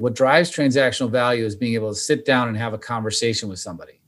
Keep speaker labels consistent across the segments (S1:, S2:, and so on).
S1: What drives transactional value is being able to sit down and have a conversation with somebody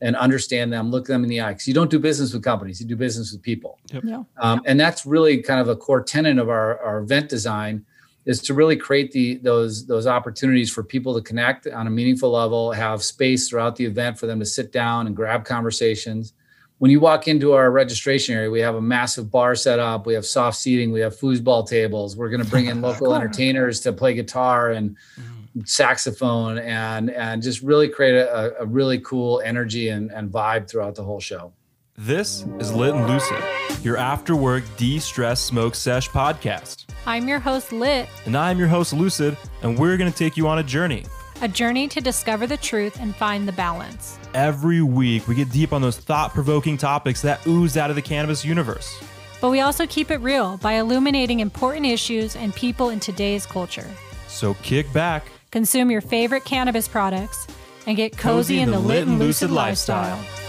S1: and understand them, look them in the eye. Because you don't do business with companies, you do business with people.
S2: Yep. Yeah.
S1: Um, and that's really kind of a core tenet of our, our event design is to really create the those those opportunities for people to connect on a meaningful level, have space throughout the event for them to sit down and grab conversations. When you walk into our registration area, we have a massive bar set up. We have soft seating. We have foosball tables. We're going to bring in local entertainers to play guitar and mm-hmm. saxophone and and just really create a, a really cool energy and, and vibe throughout the whole show.
S3: This is Lit and Lucid, your after work de stress smoke sesh podcast.
S2: I'm your host, Lit.
S3: And I'm your host, Lucid, and we're going to take you on a journey.
S2: A journey to discover the truth and find the balance.
S3: Every week, we get deep on those thought provoking topics that ooze out of the cannabis universe.
S2: But we also keep it real by illuminating important issues and people in today's culture.
S3: So kick back,
S2: consume your favorite cannabis products, and get cozy, cozy in, the, the lit and lucid, lifestyle. lifestyle.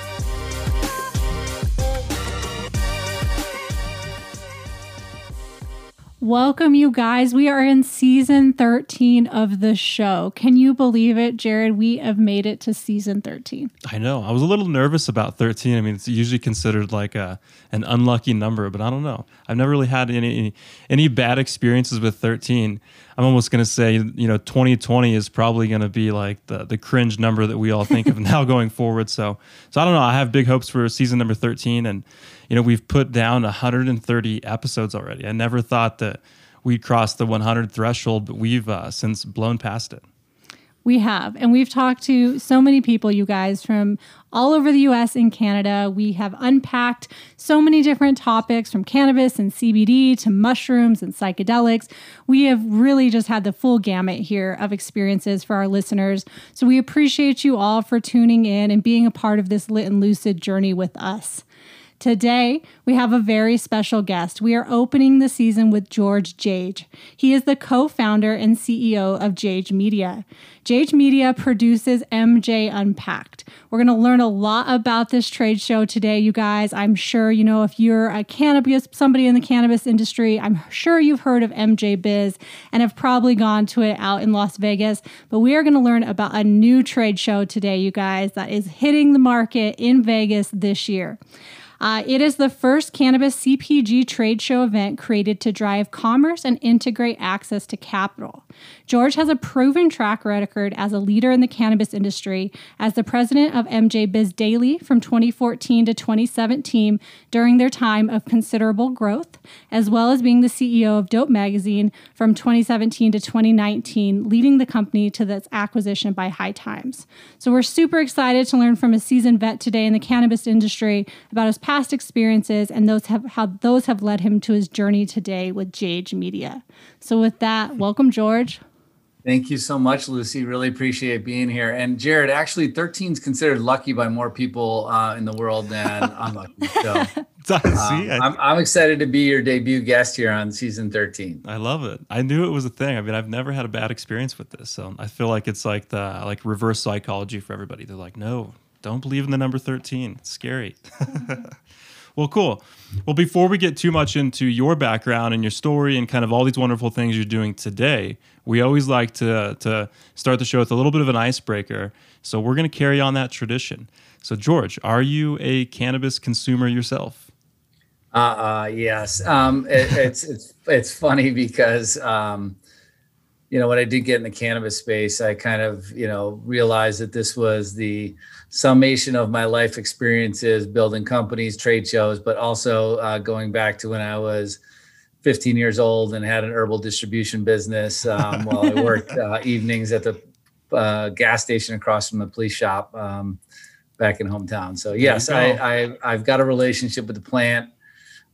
S2: Welcome, you guys. We are in season 13 of the show. Can you believe it, Jared? We have made it to season 13.
S3: I know. I was a little nervous about 13. I mean, it's usually considered like a an unlucky number, but I don't know. I've never really had any any, bad experiences with 13. I'm almost going to say, you know, 2020 is probably going to be like the the cringe number that we all think of now going forward. So, so I don't know. I have big hopes for season number 13 and you know, we've put down 130 episodes already. I never thought that we'd cross the 100 threshold, but we've uh, since blown past it.
S2: We have. And we've talked to so many people, you guys, from all over the US and Canada. We have unpacked so many different topics from cannabis and CBD to mushrooms and psychedelics. We have really just had the full gamut here of experiences for our listeners. So we appreciate you all for tuning in and being a part of this lit and lucid journey with us. Today, we have a very special guest. We are opening the season with George Jage. He is the co founder and CEO of Jage Media. Jage Media produces MJ Unpacked. We're going to learn a lot about this trade show today, you guys. I'm sure, you know, if you're a cannabis, somebody in the cannabis industry, I'm sure you've heard of MJ Biz and have probably gone to it out in Las Vegas. But we are going to learn about a new trade show today, you guys, that is hitting the market in Vegas this year. Uh, it is the first cannabis CPG trade show event created to drive commerce and integrate access to capital. George has a proven track record as a leader in the cannabis industry as the president of MJ Biz Daily from 2014 to 2017 during their time of considerable growth, as well as being the CEO of Dope Magazine from 2017 to 2019, leading the company to its acquisition by High Times. So we're super excited to learn from a seasoned vet today in the cannabis industry about his past experiences and those have how those have led him to his journey today with Jage Media. So with that, welcome George.
S1: Thank you so much, Lucy. Really appreciate being here. And Jared, actually, 13 is considered lucky by more people uh, in the world than unlucky. So um, I'm, I'm, excited to be your debut guest here on season 13.
S3: I love it. I knew it was a thing. I mean, I've never had a bad experience with this. So I feel like it's like the like reverse psychology for everybody. They're like, no, don't believe in the number 13. It's scary. well, cool. Well, before we get too much into your background and your story and kind of all these wonderful things you're doing today, we always like to, to start the show with a little bit of an icebreaker. So we're going to carry on that tradition. So, George, are you a cannabis consumer yourself?
S1: Uh, uh yes. Um, it, it's it's it's funny because um, you know when I did get in the cannabis space, I kind of you know realized that this was the summation of my life experiences building companies, trade shows, but also uh, going back to when I was 15 years old and had an herbal distribution business um, while I worked uh, evenings at the uh, gas station across from the police shop um, back in hometown. So yes, I, I have got a relationship with the plant.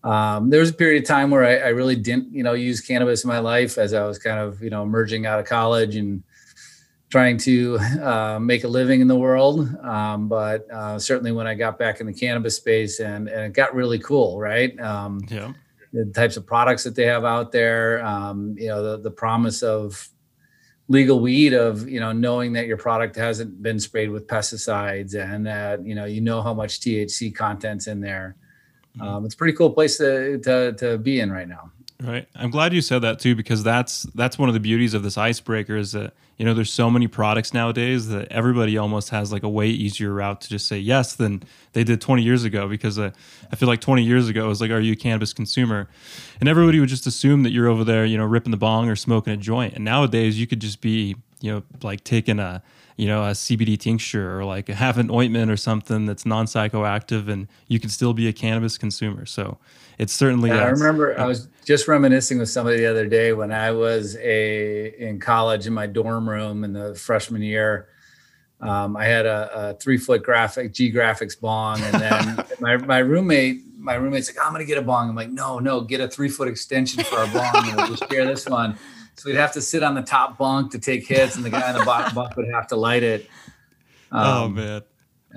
S1: Um, there was a period of time where I, I, really didn't, you know, use cannabis in my life as I was kind of, you know, emerging out of college and trying to uh, make a living in the world. Um, but uh, certainly when I got back in the cannabis space and, and it got really cool, right? Um, yeah. The types of products that they have out there, um, you know, the, the promise of legal weed of, you know, knowing that your product hasn't been sprayed with pesticides and that, you know, you know how much THC content's in there. Mm-hmm. Um, it's a pretty cool place to, to, to be in right now.
S3: Right. I'm glad you said that too because that's that's one of the beauties of this icebreaker is that you know there's so many products nowadays that everybody almost has like a way easier route to just say yes than they did 20 years ago because uh, I feel like 20 years ago it was like are you a cannabis consumer and everybody would just assume that you're over there you know ripping the bong or smoking a joint and nowadays you could just be you know like taking a you know, a CBD tincture or like a have an ointment or something that's non psychoactive, and you can still be a cannabis consumer. So it's certainly.
S1: Yeah, I remember I was just reminiscing with somebody the other day when I was a in college in my dorm room in the freshman year. Um, I had a, a, three foot graphic G Graffix bong, and then my, my roommate, my roommate's like, "I'm gonna get a bong." I'm like, "No, no, get a three foot extension for our bong. You know, just share this one." So we'd have to sit on the top bunk to take hits, and the guy on the bottom bunk would have to light it.
S3: Oh, um, oh man,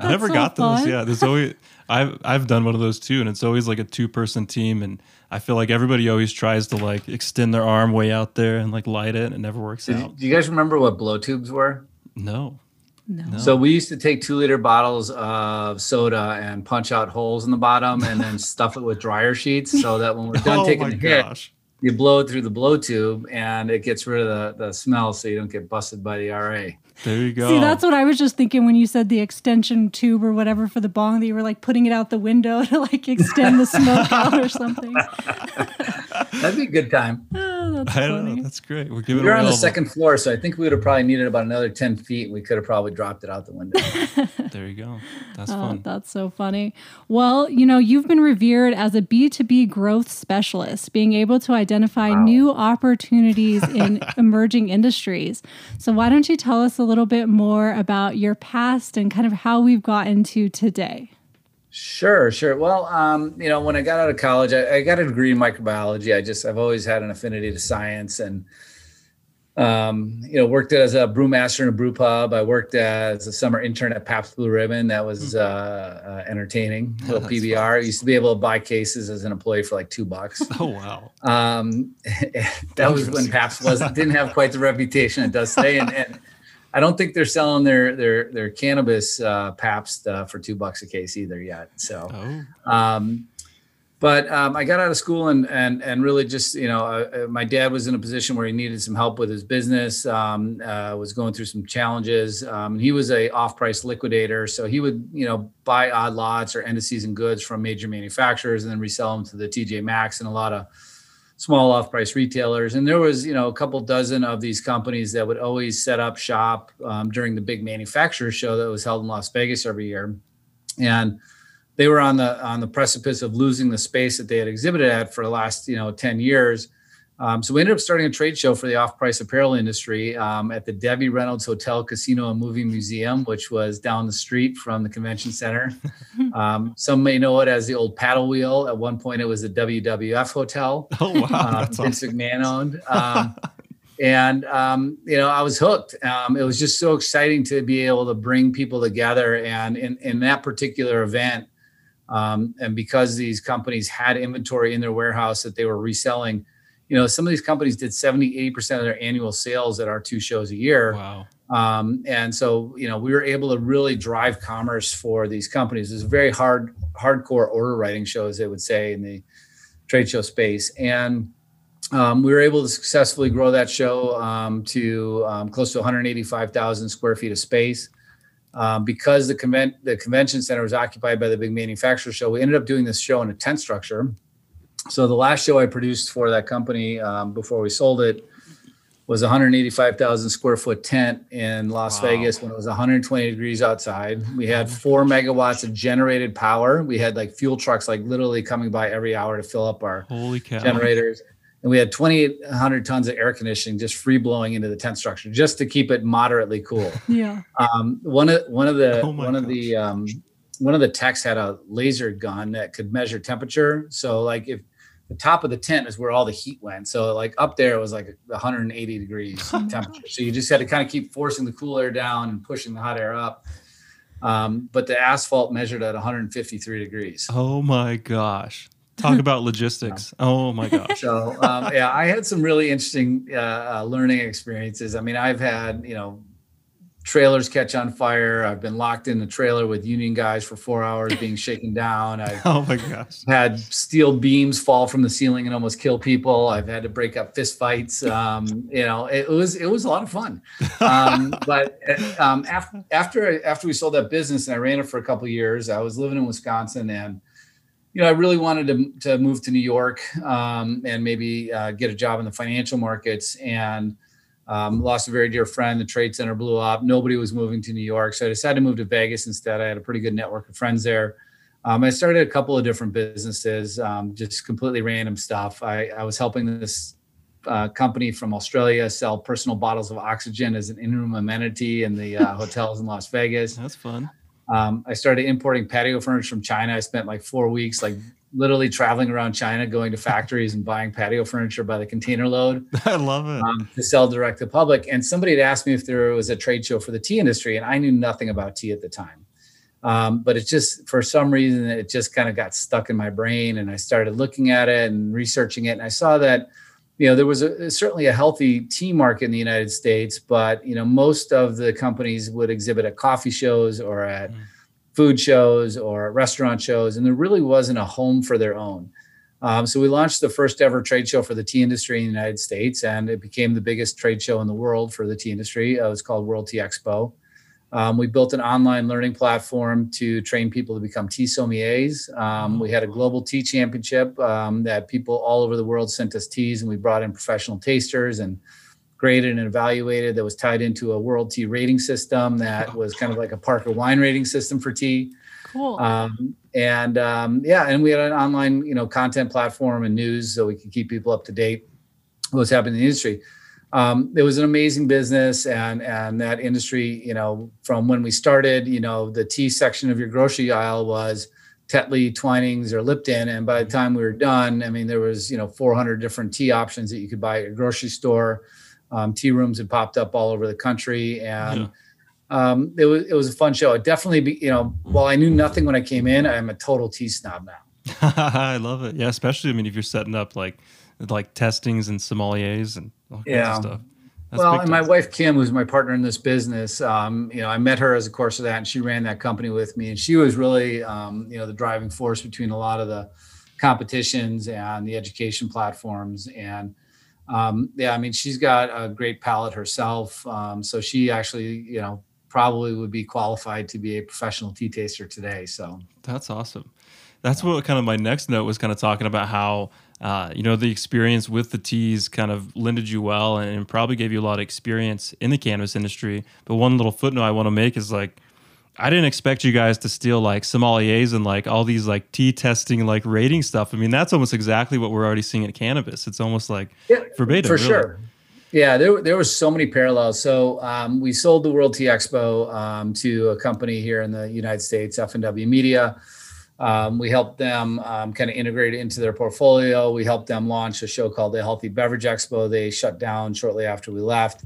S3: I never so got fun. those. Yeah, there's always I've I've done one of those too, and it's always like a two person team, and I feel like everybody always tries to like extend their arm way out there and like light it, and it never works
S1: Did
S3: out.
S1: Do you guys remember what blow tubes were?
S3: No.
S2: No.
S1: So we used to take two liter bottles of soda and punch out holes in the bottom and then stuff it with dryer sheets so that when we're done oh taking the gosh. hit, you blow it through the blow tube and it gets rid of the, the smell so you don't get busted by the RA.
S3: There you go.
S2: See, that's what I was just thinking when you said the extension tube or whatever for the bong that you were like putting it out the window to like extend the smoke out or something.
S1: That'd be a good time.
S2: Oh, that's I
S3: funny. Know, that's great. We're giving.
S1: We're on the second floor, so I think we would have probably needed about another ten feet. We could have probably dropped it out the window.
S3: there you go. That's oh, fun.
S2: That's so funny. Well, you know, you've been revered as a B two B growth specialist, being able to identify wow. new opportunities in emerging industries. So, why don't you tell us a little bit more about your past and kind of how we've gotten to today?
S1: Sure, sure. Well, um, you know, when I got out of college, I, I, got a degree in microbiology. I just, I've always had an affinity to science and, um, you know, worked as a brewmaster in a brew pub. I worked as a summer intern at Pabst Blue Ribbon. That was hmm. uh, uh, entertaining. Oh, little PBR. Fun. Used to be able to buy cases as an employee for like two bucks.
S3: Oh wow.
S1: Um, that was when Pabst wasn't didn't have quite the reputation it does today, and, and I don't think they're selling their their their cannabis uh, Pabst uh, for two bucks a case either yet. So, oh. um, but um, I got out of school and and and really just you know uh, uh my dad was in a position where he needed some help with his business. Um, uh, was going through some challenges. Um, he was a off price liquidator, so he would you know buy odd lots or end of season goods from major manufacturers and then resell them to the TJ Maxx and a lot of small off-price retailers. And there was you know a couple dozen of these companies that would always set up shop um, during the big manufacturer show that was held in las vegas every year. And they were on the on the precipice of losing the space that they had exhibited at for the last you know 10 years um, so we ended up starting a trade show for the off-price apparel industry um, at the Debbie Reynolds Hotel, Casino, and Movie Museum, which was down the street from the convention center. Um, some may know it as the old paddle wheel. At one point, it was the WWF Hotel.
S3: Oh wow,
S1: um, Vince awesome. McMahon owned. Um, and um, you know, I was hooked. it was just so exciting to be able to bring people together, and in in that particular event. and because these companies had inventory in their warehouse that they were reselling, you know, some of these companies did 70, 80% of their annual sales at our two shows a year.
S3: Wow.
S1: Um, and so, you know, we were able to really drive commerce for these companies. It's a very hard, hardcore order writing shows, they would say, in the trade show space. And um, we were able to successfully grow that show um, to um, close to 185,000 square feet of space. Um, because the, convent, the convention center was occupied by the big manufacturer show, we ended up doing this show in a tent structure so the last show I produced for that company um, before we sold it was 185,000 square foot tent in Las wow. Vegas when it was 120 degrees outside. We had four megawatts of generated power. We had like fuel trucks like literally coming by every hour to fill up our
S3: Holy cow.
S1: generators. And we had 2,800 tons of air conditioning just free blowing into the tent structure just to keep it moderately cool.
S2: Yeah.
S1: Um, one of one of the oh one gosh. of the um, one of the techs had a laser gun that could measure temperature. So like if the top of the tent is where all the heat went. So like up there it was like 180 degrees temperature. So you just had to kind of keep forcing the cool air down and pushing the hot air up. Um, but the asphalt measured at 153 degrees.
S3: Oh my gosh. Talk about logistics. Oh my gosh.
S1: So um, yeah, I had some really interesting uh, uh, learning experiences. I mean, I've had, you know, trailers catch on fire. I've been locked in the trailer with union guys for four hours being shaken down. I've
S3: oh my gosh.
S1: had steel beams fall from the ceiling and almost kill people. I've had to break up fist fights. Um, you know, it was it was a lot of fun. Um, but um, after after after we sold that business and I ran it for a couple years, I was living in Wisconsin and you know, I really wanted to, to move to New York um, and maybe uh, get a job in the financial markets. And um, lost a very dear friend. The trade center blew up. Nobody was moving to New York. So I decided to move to Vegas instead. I had a pretty good network of friends there. Um, I started a couple of different businesses, um, just completely random stuff. I, I was helping this uh, company from Australia sell personal bottles of oxygen as an in-room amenity in the uh, hotels in Las Vegas.
S3: That's fun.
S1: Um, I started importing patio furniture from China. I spent like four weeks, like literally traveling around China, going to factories and buying patio furniture by the container load.
S3: I love it. Um,
S1: to sell direct to public. And somebody had asked me if there was a trade show for the tea industry, and I knew nothing about tea at the time. Um, but it just, for some reason, it just kind of got stuck in my brain, and I started looking at it and researching it, and I saw that. You know, there was a, certainly a healthy tea market in the United States, but you know, most of the companies would exhibit at coffee shows or at mm food shows or restaurant shows, and there really wasn't a home for their own. Um, so we launched the first ever trade show for the tea industry in the United States, and it became the biggest trade show in the world for the tea industry. Uh, it was called World Tea Expo. Um, we built an online learning platform to train people to become tea sommeliers. Um, we had a global tea championship um, that people all over the world sent us teas, and we brought in professional tasters and graded and evaluated that was tied into a world tea rating system that was kind of like a Parker wine rating system for tea.
S2: Cool.
S1: Um, and um, yeah, and we had an online, you know, content platform and news so we could keep people up to date what's happening in the industry. Um, it was an amazing business and and that industry, you know, from when we started, you know, the tea section of your grocery aisle was Tetley, Twinings, or Lipton, and by the time we were done, I mean there was you know 400 different tea options that you could buy at your grocery store um, tea rooms had popped up all over the country, and yeah. um, it was it was a fun show. It definitely, be, you know, while I knew nothing when I came in, I'm a total tea snob now.
S3: I love it. Yeah, especially I mean, if you're setting up like like testings and sommeliers and all kinds yeah. of stuff.
S1: That's well, and my wife Kim, who's my partner in this business, um, you know, I met her as a course of that, and she ran that company with me, and she was really, um, you know, the driving force between a lot of the competitions and the education platforms. And um, yeah, I mean, she's got a great palate herself. Um, so she actually, you know, probably would be qualified to be a professional tea taster today. So
S3: that's awesome. That's what kind of my next note was kind of talking about how, uh, you know, the experience with the teas kind of lended you well and, and probably gave you a lot of experience in the cannabis industry. But one little footnote I want to make is like, I didn't expect you guys to steal like sommeliers and like all these like tea testing like rating stuff. I mean, that's almost exactly what we're already seeing at cannabis. It's almost like yeah, verbatim.
S1: For really. sure. Yeah, there, there was so many parallels. So um, we sold the World Tea Expo um, to a company here in the United States, F&W Media. Um, we helped them um, kind of integrate it into their portfolio. We helped them launch a show called the Healthy Beverage Expo. They shut down shortly after we left.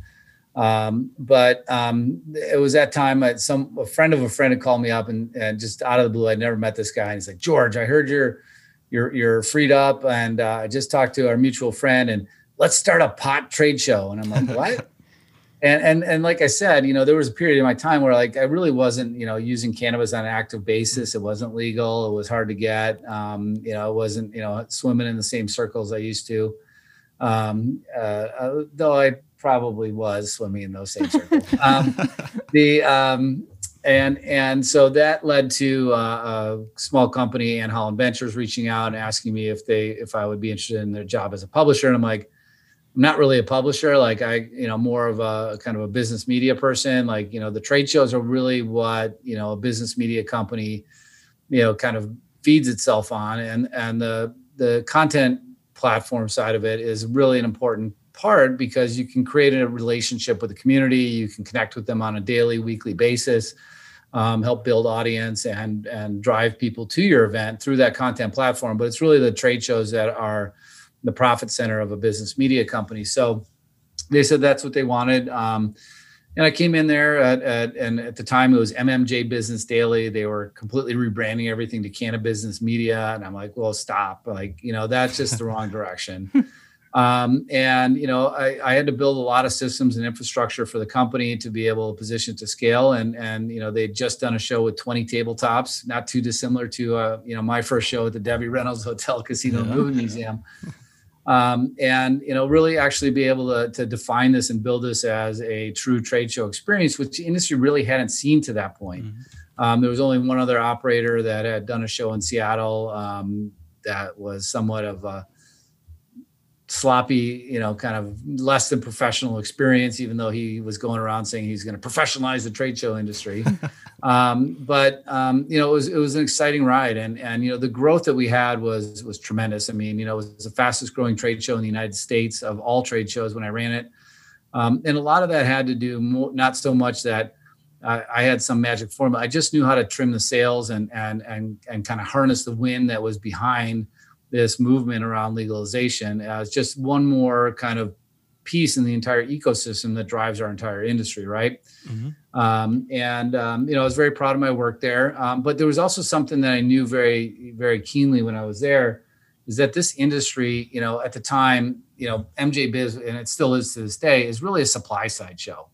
S1: Um, but um, it was that time that some a friend of a friend had called me up and, and just out of the blue, I'd never met this guy. And he's like, George, I heard you're you're you're freed up, and uh, I just talked to our mutual friend, and let's start a pot trade show. And I'm like, what? and and and like I said, you know, there was a period in my time where like I really wasn't, you know, using cannabis on an active basis. It wasn't legal. It was hard to get. Um, you know, it wasn't, you know, swimming in the same circles I used to. Um, uh, uh though I probably was swimming in those same circles. um, the um, and and so that led to uh, a small company Anne Holland Ventures reaching out and asking me if they if I would be interested in their job as a publisher, and I'm like. I'm not really a publisher. Like I, you know, more of a kind of a business media person. Like, you know, the trade shows are really what, you know, a business media company, you know, kind of feeds itself on. And and the the content platform side of it is really an important part because you can create a relationship with the community. You can connect with them on a daily, weekly basis, um, help build audience and and drive people to your event through that content platform. But it's really the trade shows that are the profit center of a business media company. So they said that's what they wanted. Um, and I came in there at, at, and at the time it was MMJ Business Daily. They were completely rebranding everything to Canna Business Media, and I'm like, well, stop! Like, you know, that's just the wrong direction. Um, and you know, I, I, had to build a lot of systems and infrastructure for the company to be able to position to scale. And and you know, they'd just done a show with 20 tabletops, not too dissimilar to uh, you know my first show at the Debbie Reynolds Hotel Casino yeah. Movie Museum. Um, and you know, really actually be able to, to define this and build this as a true trade show experience, which the industry really hadn't seen to that point. Mm-hmm. Um, there was only one other operator that had done a show in Seattle um, that was somewhat of a sloppy, you know, kind of less than professional experience, even though he was going around saying he's going to professionalize the trade show industry. um, but um, you know, it was it was an exciting ride, and and you know, the growth that we had was was tremendous. I mean, you know, it was the fastest growing trade show in the United States of all trade shows when I ran it, um, and a lot of that had to do more, not so much that. I had some magic formula. I just knew how to trim the sails and and and and kind of harness the wind that was behind this movement around legalization as just one more kind of piece in the entire ecosystem that drives our entire industry, right? Mm-hmm. Um, and um, you know, I was very proud of my work there. Um, but there was also something that I knew very, very keenly when I was there, is that this industry, you know, at the time, you know, MJ Biz, and it still is to this day, is really a supply side show.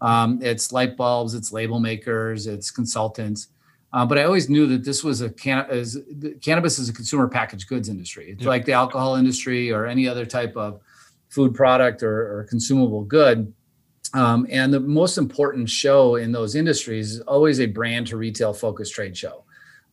S1: Um, it's light bulbs, it's label makers, it's consultants. Uh, but I always knew that this was a can- as, cannabis is a consumer packaged goods industry. It's yep. like the alcohol industry or any other type of food product or, or consumable good. Um, and the most important show in those industries is always a brand to retail focused trade show,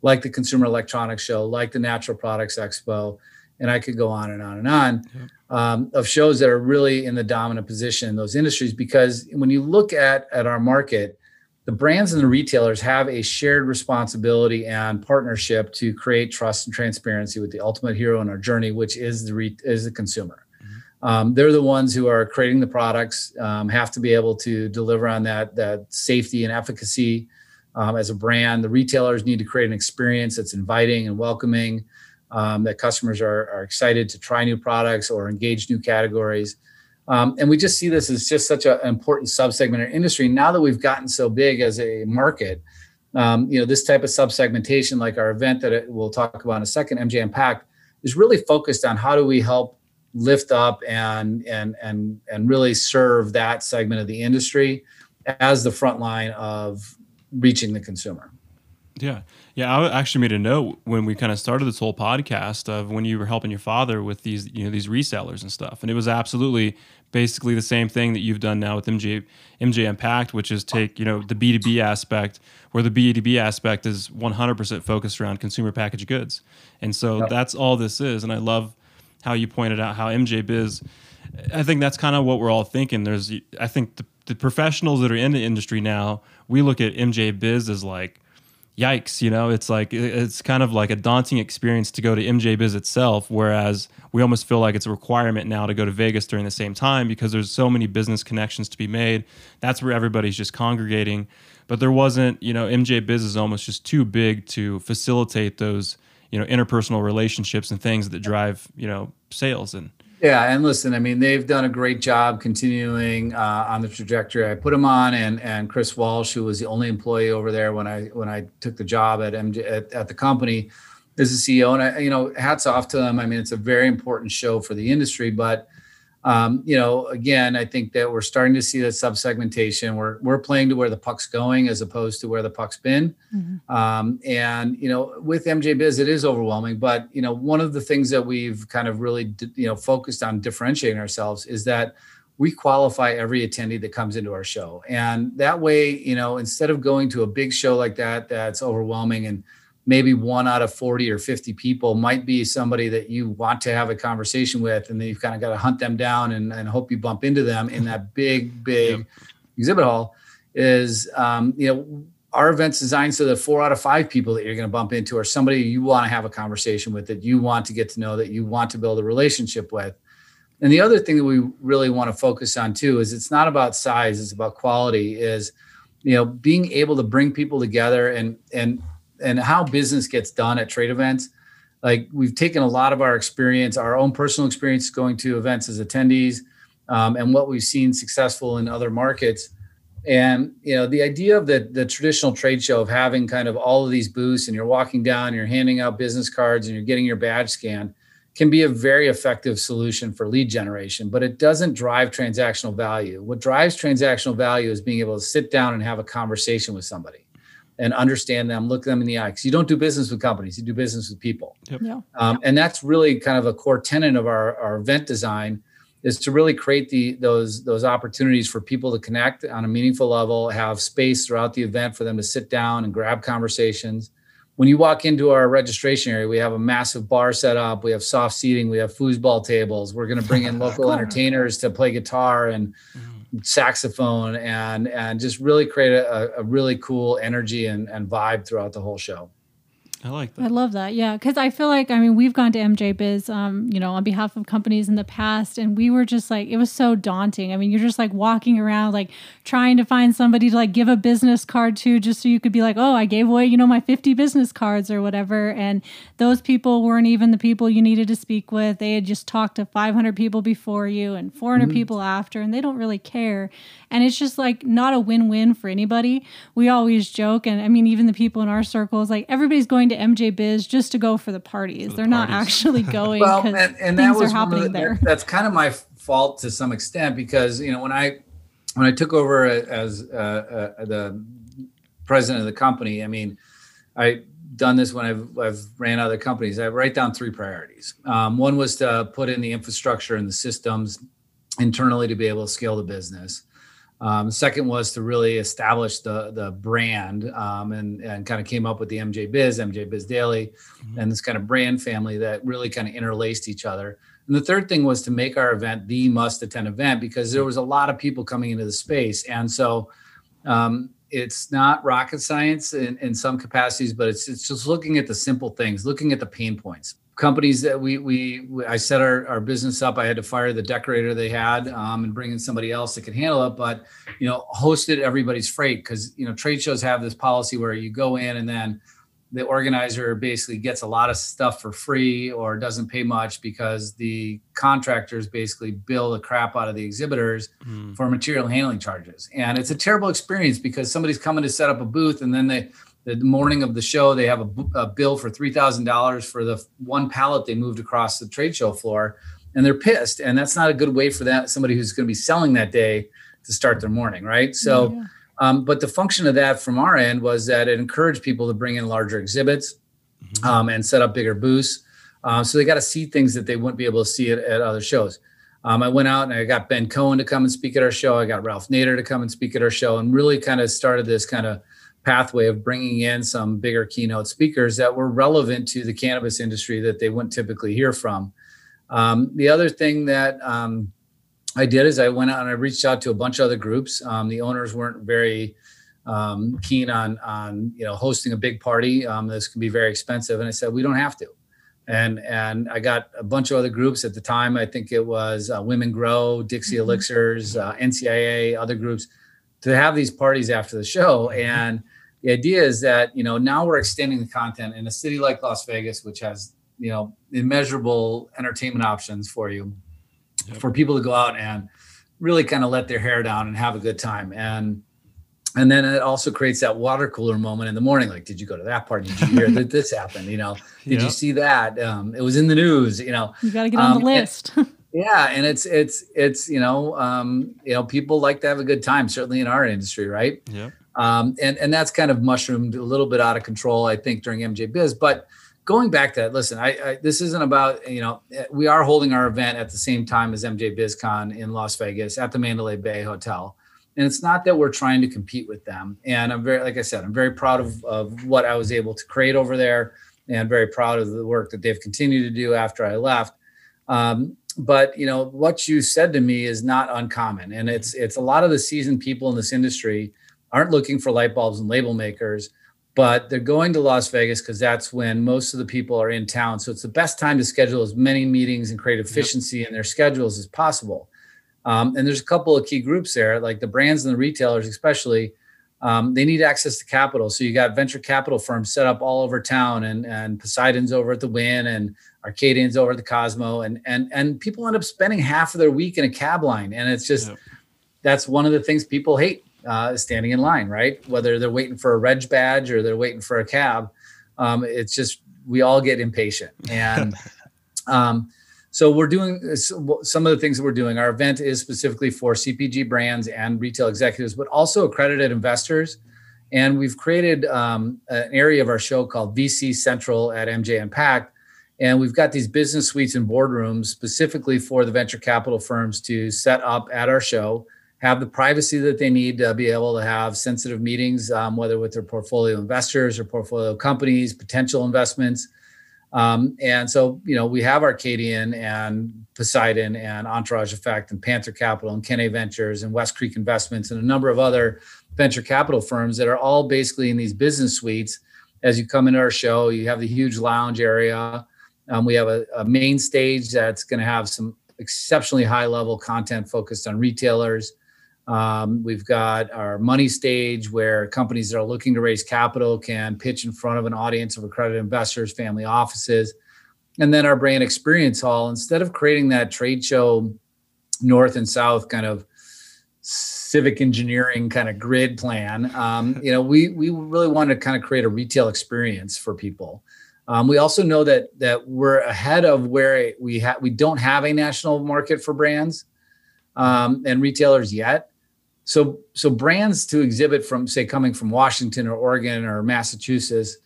S1: like the Consumer Electronics Show, like the Natural Products Expo, and I could go on and on and on um, of shows that are really in the dominant position in those industries. Because when you look at at our market, the brands and the retailers have a shared responsibility and partnership to create trust and transparency with the ultimate hero in our journey, which is the re- is the consumer. Um, they're the ones who are creating the products, um, have to be able to deliver on that that safety and efficacy um, as a brand. The retailers need to create an experience that's inviting and welcoming, um, that customers are, are excited to try new products or engage new categories. Um, and we just see this as just such an important subsegment of industry. Now that we've gotten so big as a market, um, you know, this type of subsegmentation, like our event that we'll talk about in a second, MJ Unpacked, is really focused on how do we help lift up and and and and really serve that segment of the industry as the front line of reaching the consumer.
S3: Yeah. Yeah, I actually made a note when we kind of started this whole podcast of when you were helping your father with these, you know, these resellers and stuff. And it was absolutely basically the same thing that you've done now with MJ MJ Unpacked, which is take, you know, the B2B aspect where the B2B aspect is 100% focused around consumer packaged goods. And so yep. that's all this is. And I love how you pointed out how MJ Biz I think that's kind of what we're all thinking. There's I think the, the professionals that are in the industry now, we look at MJ Biz as like yikes, you know, it's like it's kind of like a daunting experience to go to MJ Biz itself, whereas we almost feel like it's a requirement now to go to Vegas during the same time because there's so many business connections to be made. That's where everybody's just congregating. But there wasn't, you know, MJ Biz is almost just too big to facilitate those, you know, interpersonal relationships and things that drive, you know, sales and
S1: yeah, and listen, I mean, they've done a great job continuing uh, on the trajectory I put them on, and and Chris Walsh, who was the only employee over there when I when I took the job at MJ at, at the company, is the CEO, and I you know hats off to them. I mean, it's a very important show for the industry, but um, you know, again, I think that we're starting to see that subsegmentation. We're we're playing to where the puck's going as opposed to where the puck's been. Mm-hmm. Um, and you know, with MJ Biz, it is overwhelming. But you know, one of the things that we've kind of really you know focused on differentiating ourselves is that we qualify every attendee that comes into our show, and that way, you know, instead of going to a big show like that that's overwhelming and maybe one out of 40 or 50 people might be somebody that you want to have a conversation with and then you've kind of got to hunt them down and, and hope you bump into them in that big big yep. exhibit hall is um, you know our event's designed so that four out of five people that you're going to bump into are somebody you want to have a conversation with that you want to get to know that you want to build a relationship with and the other thing that we really want to focus on too is it's not about size it's about quality is you know being able to bring people together and and and how business gets done at trade events like we've taken a lot of our experience our own personal experience going to events as attendees um, and what we've seen successful in other markets and you know the idea of the the traditional trade show of having kind of all of these booths and you're walking down and you're handing out business cards and you're getting your badge scanned can be a very effective solution for lead generation, but it doesn't drive transactional value. What drives transactional value is being able to sit down and have a conversation with somebody and understand them, look them in the eye. Because you don't do business with companies, you do business with people.
S2: Yep. Yeah.
S1: Um, and that's really kind of a core tenet of our, our event design is to really create the those those opportunities for people to connect on a meaningful level, have space throughout the event for them to sit down and grab conversations when you walk into our registration area, we have a massive bar set up. We have soft seating. We have foosball tables. We're going to bring in local entertainers to play guitar and mm-hmm. Saxophone and and just really create a, a really cool energy and, and vibe throughout the whole show.
S3: I like that. I
S2: love that. Yeah, because I feel like I mean we've gone to MJ Biz, um, you know, on behalf of companies in the past, and we were just like it was so daunting. I mean, you're just like walking around like trying to find somebody to like give a business card to, just so you could be like, oh, I gave away you know my 50 business cards or whatever, and those people weren't even the people you needed to speak with. They had just talked to 500 people before you and 400 mm-hmm. people after, and they don't really care. And it's just like not a win-win for anybody. We always joke, and I mean even the people in our circles, like everybody's going to MJ Biz just to go for the parties. For the They're parties. not actually going because well, and, and things are happening the, there.
S1: That's kind of my fault to some extent because you know when I when I took over as uh, uh, the president of the company, I mean, I done this when I've, I've ran other companies. I write down three priorities. Um, one was to put in the infrastructure and the systems internally to be able to scale the business. Um, second was to really establish the the brand um, and and kind of came up with the MJ Biz, MJ Biz Daily, mm-hmm. and this kind of brand family that really kind of interlaced each other. And the third thing was to make our event the must attend event because there was a lot of people coming into the space, and so um, it's not rocket science in, in some capacities, but it's it's just looking at the simple things, looking at the pain points companies that we we, we I set our, our business up. I had to fire the decorator they had um, and bring in somebody else that could handle it. But you know, hosted everybody's freight because you know trade shows have this policy where you go in and then the organizer basically gets a lot of stuff for free or doesn't pay much because the contractors basically bill the crap out of the exhibitors mm. for material handling charges. And it's a terrible experience because somebody's coming to set up a booth and then they the morning of the show, they have a, a bill for three thousand dollars for the one pallet they moved across the trade show floor, and they're pissed. And that's not a good way for that somebody who's going to be selling that day to start their morning, right? So, yeah. um, but the function of that from our end was that it encouraged people to bring in larger exhibits mm-hmm. um, and set up bigger booths. Um, so they got to see things that they wouldn't be able to see at, at other shows. Um, I went out and I got Ben Cohen to come and speak at our show. I got Ralph Nader to come and speak at our show, and really kind of started this kind of pathway of bringing in some bigger keynote speakers that were relevant to the cannabis industry that they wouldn't typically hear from. Um, the other thing that um, I did is I went out and I reached out to a bunch of other groups. Um, the owners weren't very um, keen on on you know hosting a big party. Um, this can be very expensive, and I said we don't have to. And and I got a bunch of other groups at the time. I think it was uh, Women Grow, Dixie mm-hmm. Elixirs, uh, NCIA, other groups to have these parties after the show. And the idea is that, you know, now we're extending the content in a city like Las Vegas, which has, you know, immeasurable entertainment options for you, yep. for people to go out and really kind of let their hair down and have a good time. And and then it also creates that water cooler moment in the morning. Like, did you go to that party? Did you hear that this happened? You know, did yep. you see that? Um, it was in the news. You know,
S2: you got to get on um, the list.
S1: And, yeah and it's it's it's you know um you know people like to have a good time certainly in our industry right
S3: yeah
S1: um and and that's kind of mushroomed a little bit out of control i think during mj biz. But going back to that listen I, I this isn't about you know we are holding our event at the same time as mj bizcon in las vegas at the mandalay bay hotel. And it's not that we're trying to compete with them. And i'm very like i said i'm very proud of, of what i was able to create over there and very proud of the work that they've continued to do after i left. Um, but you know what you said to me is not uncommon. And it's it's a lot of the seasoned people in this industry aren't looking for light bulbs and label makers but they're going to las vegas because that's when most of the people are in town. So it's the best time to schedule as many meetings and create efficiency yep. in their schedules as possible. Um, and there's a couple of key groups there like the brands and the retailers especially um, they need access to capital. So you got venture capital firms set up all over town, and and Poseidon's over at the Wynn, and Arcadian's over at the Cosmo, and and and people end up spending half of their week in a cab line, and it's just that's one of the things people hate uh, standing in line, right? Whether they're waiting for a reg badge or they're waiting for a cab, um, it's just we all get impatient, and Um, so we're doing some of the things that we're doing. Our event is specifically for CPG brands and retail executives, but also accredited investors. And we've created um, an area of our show called VC Central at MJ Unpacked. And we've got these business suites and boardrooms specifically for the venture capital firms to set up at our show, have the privacy that they need to be able to have sensitive meetings, um, whether with their portfolio investors or portfolio companies, potential investments. Um, and so, you know, we have Arcadian and Poseidon and Entourage Effect and Panther Capital and Kenne Ventures and West Creek Investments and a number of other venture capital firms that are all basically in these business suites. As you come into our show, you have the huge lounge area. Um, we have a, a main stage that's going to have some exceptionally high level content focused on retailers. Um, we've got our money stage where companies that are looking to raise capital can pitch in front of an audience of accredited investors, family offices. And then our brand experience hall, instead of creating that trade show north and south kind of civic engineering kind of grid plan, um, you know, we, we really want to kind of create a retail experience for people. Um, we also know that that we're ahead of where we have we don't have a national market for brands um, and retailers yet. So, so brands to exhibit from, say, coming from Washington or Oregon or Massachusetts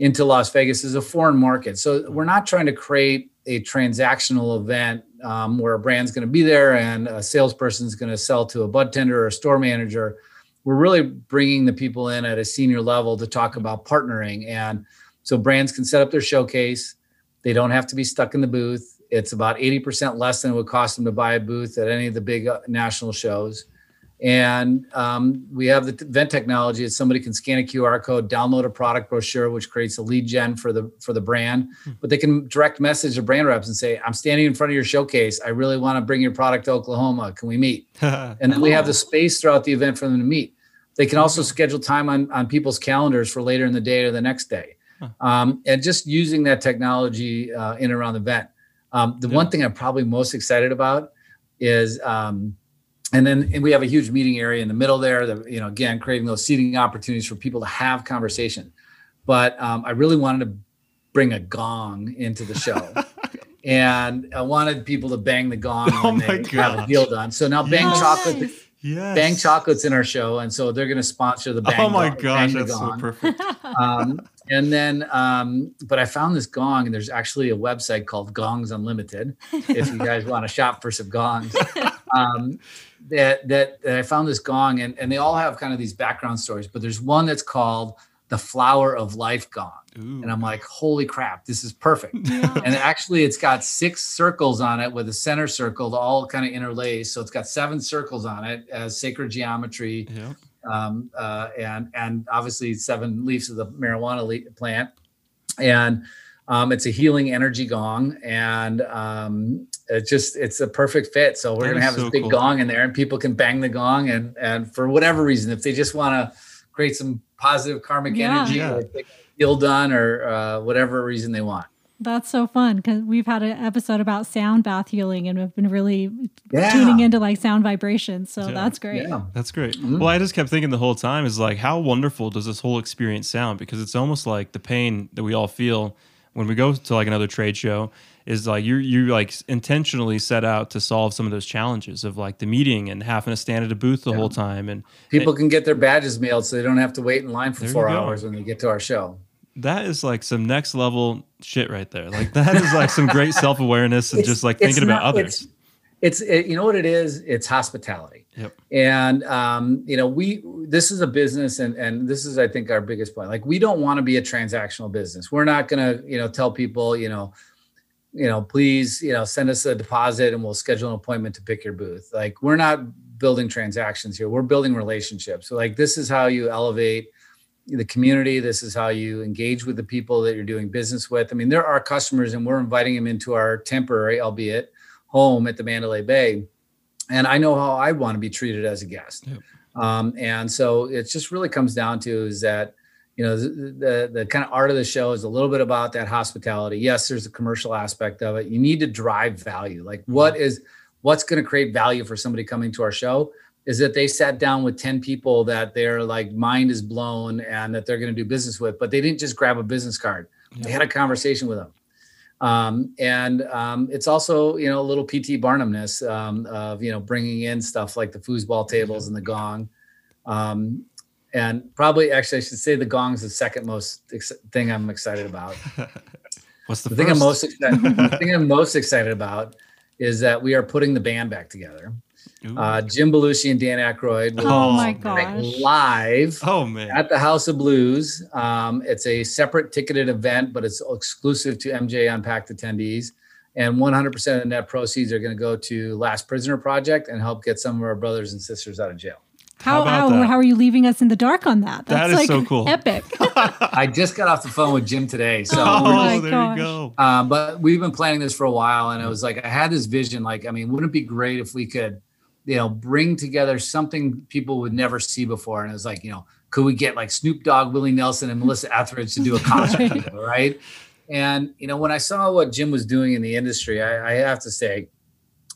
S1: into Las Vegas is a foreign market. So, we're not trying to create a transactional event um, where a brand's going to be there and a salesperson is going to sell to a bud tender or a store manager. We're really bringing the people in at a senior level to talk about partnering. And so, brands can set up their showcase. They don't have to be stuck in the booth. It's about 80% less than it would cost them to buy a booth at any of the big uh, national shows and um, we have the event technology that somebody can scan a QR code, download a product brochure, which creates a lead gen for the for the brand. Hmm. But they can direct message the brand reps and say, "I'm standing in front of your showcase. I really want to bring your product to Oklahoma. Can we meet?" and then we have the space throughout the event for them to meet. They can also schedule time on on people's calendars for later in the day or the next day, um, and just using that technology uh, in and around the event. Um, the yeah. one thing I'm probably most excited about is. Um, and then and we have a huge meeting area in the middle there that you know again creating those seating opportunities for people to have conversation but um, i really wanted to bring a gong into the show and i wanted people to bang the gong oh when they gosh. have a deal done so now bang yes. chocolate Yes. Bang Chocolate's in our show, and so they're going to sponsor the Bang.
S3: Oh my gong, gosh, that's gong. so perfect.
S1: um, and then, um, but I found this gong, and there's actually a website called Gongs Unlimited. If you guys want to shop for some gongs, um, that, that that I found this gong, and and they all have kind of these background stories. But there's one that's called the Flower of Life gong, Ooh. and I'm like, holy crap, this is perfect. Yeah. And actually, it's got six circles on it with a center circle, to all kind of interlaced. So it's got seven circles on it as sacred geometry. Yeah um, uh, and and obviously seven leaves of the marijuana plant, and um, it's a healing energy gong, and um, it's just it's a perfect fit. So we're that gonna have so this big cool. gong in there, and people can bang the gong, and and for whatever reason, if they just want to create some positive karmic yeah. energy, yeah. or feel done, or uh, whatever reason they want.
S2: That's so fun because we've had an episode about sound bath healing and we've been really yeah. tuning into like sound vibrations. So yeah. that's great. Yeah.
S3: That's great. Mm-hmm. Well, I just kept thinking the whole time is like, how wonderful does this whole experience sound? Because it's almost like the pain that we all feel when we go to like another trade show is like you you like intentionally set out to solve some of those challenges of like the meeting and having to stand at a booth the yeah. whole time and
S1: people can get their badges mailed so they don't have to wait in line for four hours when they get to our show
S3: that is like some next level shit right there. Like that is like some great self awareness and just like thinking not, about others.
S1: It's, it's it, you know what it is. It's hospitality.
S3: Yep.
S1: And um, you know we this is a business, and and this is I think our biggest point. Like we don't want to be a transactional business. We're not gonna you know tell people you know you know please you know send us a deposit and we'll schedule an appointment to pick your booth. Like we're not building transactions here. We're building relationships. So like this is how you elevate the community. This is how you engage with the people that you're doing business with. I mean, there are customers, and we're inviting them into our temporary, albeit home at the Mandalay Bay. And I know how I want to be treated as a guest. Um, and so it just really comes down to is that you know the, the, the kind of art of the show is a little bit about that hospitality. Yes, there's a commercial aspect of it. You need to drive value. Like what is what's going to create value for somebody coming to our show? is that they sat down with 10 people that their like mind is blown and that they're going to do business with but they didn't just grab a business card yeah. they had a conversation with them Um, and um, it's also you know a little PT Barnumness um, of you know bringing in stuff like the foosball tables and the gong. Um, and probably actually I should say the gong is the second most ex- thing I'm excited about.
S3: What's the,
S1: The thing I'm most excited, the thing I'm most excited about is that we are putting the band back together. Uh, Jim Belushi and Dan Aykroyd will
S2: Oh, my
S3: man.
S2: gosh.
S1: live
S3: oh man.
S1: at the House of Blues. Um, it's a separate ticketed event, but it's exclusive to MJ Unpacked attendees. And 100% of the net proceeds are going to go to Last Prisoner Project and help get some of our brothers and sisters out of jail.
S2: How,
S3: How about
S2: how,
S3: that?
S2: how are you leaving us in the dark on that?
S3: That
S2: That's like
S3: so cool.
S2: epic.
S1: I just got off the phone with Jim today, so
S2: Oh,
S1: we're
S2: my
S3: oh, there
S2: gosh.
S3: you go.
S1: Um, but we've been planning this for a while, and it was like I had this vision. Like, I mean, wouldn't it be great if we could, you know, bring together something people would never see before? And it was like, you know, could we get like Snoop Dogg, Willie Nelson, and Melissa Etheridge to do a concert
S2: Right.
S1: right? And you know, when I saw what Jim was doing in the industry, I, I have to say,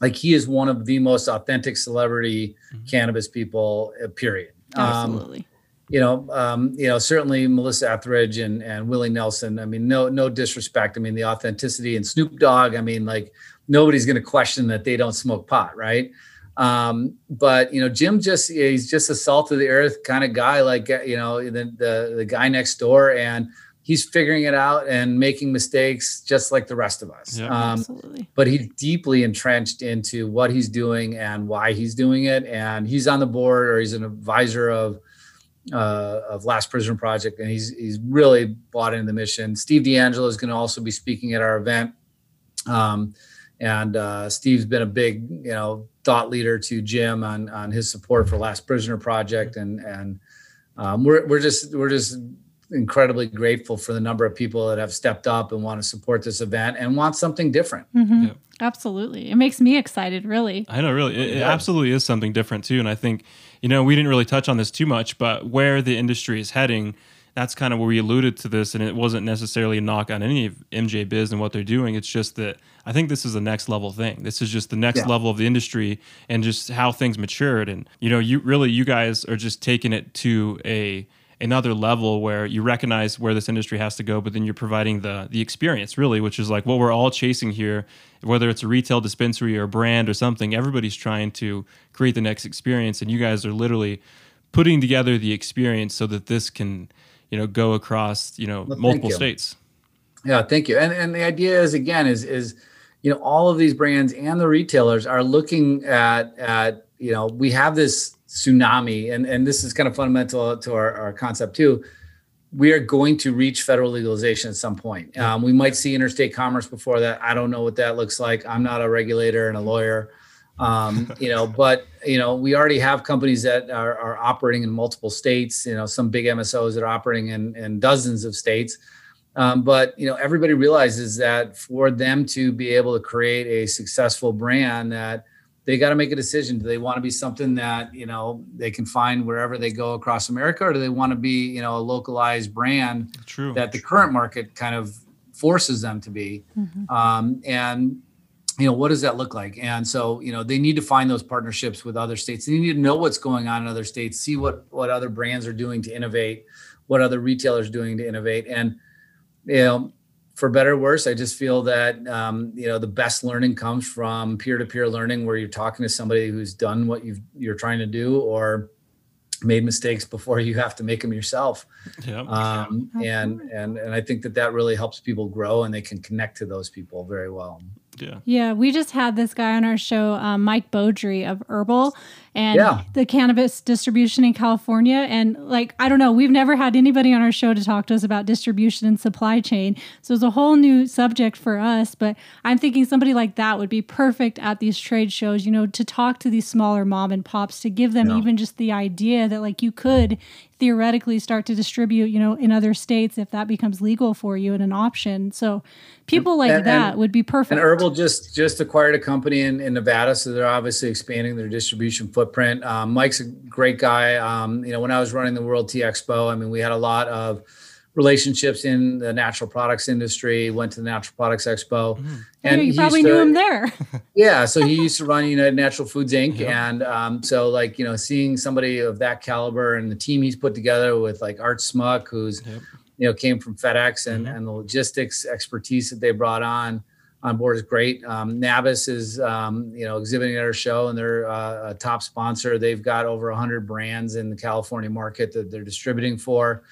S1: like, he is one of the most authentic celebrity
S3: Mhm.
S1: cannabis people. uh, Period. Um,
S2: Absolutely.
S1: you know, um, you know, certainly Melissa Etheridge and and Willie Nelson. I mean, no no disrespect. I mean, the authenticity and Snoop Dogg. I mean, like nobody's going to question that they don't smoke pot, right? Um, but you know, Jim just he's just a salt of the earth kind of guy, like you know, the the, the guy next door, and he's figuring it out and making mistakes just like the rest of us.
S3: Yeah.
S1: Um,
S2: Absolutely.
S1: but he's deeply entrenched into what he's doing and why he's doing it. And he's on the board or he's an advisor of uh, of Last Prisoner Project, and he's he's really bought into the mission. Steve DeAngelo is going to also be speaking at our event, um, and uh, Steve's been a big you know thought leader to Jim on on his support for Last Prisoner Project, and and um, we're we're just we're just incredibly grateful for the number of people that have stepped up and want to support this event and want something different.
S2: Mhm.
S3: Yeah.
S2: Absolutely. It makes me excited, really.
S3: I know, really. It, it absolutely is something different, too. And I think, you know, we didn't really touch on this too much, but where the industry is heading, that's kind of where we alluded to this. And it wasn't necessarily a knock on any of MJ Biz and what they're doing. It's just that I think this is the next level thing. This is just the next
S1: Yeah.
S3: level of the industry and just how things matured. And, you know, you really, you guys are just taking it to a, another level where you recognize where this industry has to go, but then you're providing the the experience really, which is like what we're all chasing here, whether it's a retail dispensary or a brand or something. Everybody's trying to create the next experience, and you guys are literally putting together the experience so that this can, you know, go across you know
S1: Well,
S3: multiple
S1: you.
S3: states.
S1: Yeah, thank you. And and the idea is again is is you know all of these brands and the retailers are looking at at you know we have this tsunami and and this is kind of fundamental to our, our concept too. We are going to reach federal legalization at some point. Um, we might see interstate commerce before that. I don't know what that looks like. I'm not a regulator and a lawyer, um, you know, but you know we already have companies that are, are operating in multiple states. You know, some big MSOs that are operating in, in dozens of states. Um, but you know, everybody realizes that for them to be able to create a successful brand, that they got to make a decision. Do they want to be something that you know they can find wherever they go across America, or do they want to be you know a localized brand
S3: True.
S1: that the current market kind of forces them to be?
S2: Mhm.
S1: Um, and you know, what does that look like? And so you know, they need to find those partnerships with other states. They need to know what's going on in other states, see what what other brands are doing to innovate, what other retailers are doing to innovate, and you know for better or worse i just feel that um, you know the best learning comes from peer-to-peer learning where you're talking to somebody who's done what you've you're trying to do or made mistakes before you have to make them yourself
S3: yeah.
S1: um, and and and i think that that really helps people grow and they can connect to those people very well
S3: yeah.
S2: Yeah, we just had this guy on our show, um, Mike Beaudry of Herbl, and
S1: Yeah.
S2: the cannabis distribution in California. And like, I don't know, we've never had anybody on our show to talk to us about distribution and supply chain. So it's a whole new subject for us. But I'm thinking somebody like that would be perfect at these trade shows, you know, to talk to these smaller mom and pops, to give them
S1: Yeah.
S2: even just the idea that like you could theoretically start to distribute, you know, in other states if that becomes legal for you and an option. So people like
S1: And-
S2: that
S1: and-
S2: would be perfect.
S1: And Herbl just just acquired a company in, in Nevada, so they're obviously expanding their distribution footprint. Um, Mike's a great guy. Um, you know, when I was running the World Tea Expo, I mean, we had a lot of relationships in the natural products industry. Went to the Natural Products Expo,
S3: Mhm.
S2: and you probably
S1: used
S2: knew him there.
S1: Yeah, so he used to run United Natural Foods Inc.
S3: Yeah.
S1: And um, so, like, you know, seeing somebody of that caliber and the team he's put together with like Art Smuck, who's
S3: Yep.
S1: you know, came from FedEx and, mm-hmm. and the logistics expertise that they brought on on board is great. Um, Nabis is, um, you know, exhibiting at our show and they're uh, a top sponsor. They've got over 100 brands in the California market that they're distributing for.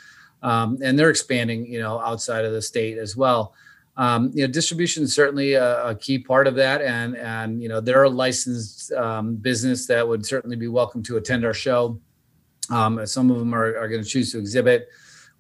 S1: Um, and they're expanding, you know, outside of the state as well. Um, you know, distribution is certainly a, a, key part of that, and and you know, they're a licensed um, business that would certainly be welcome to attend our show. Um, some of them are, are going to choose to exhibit.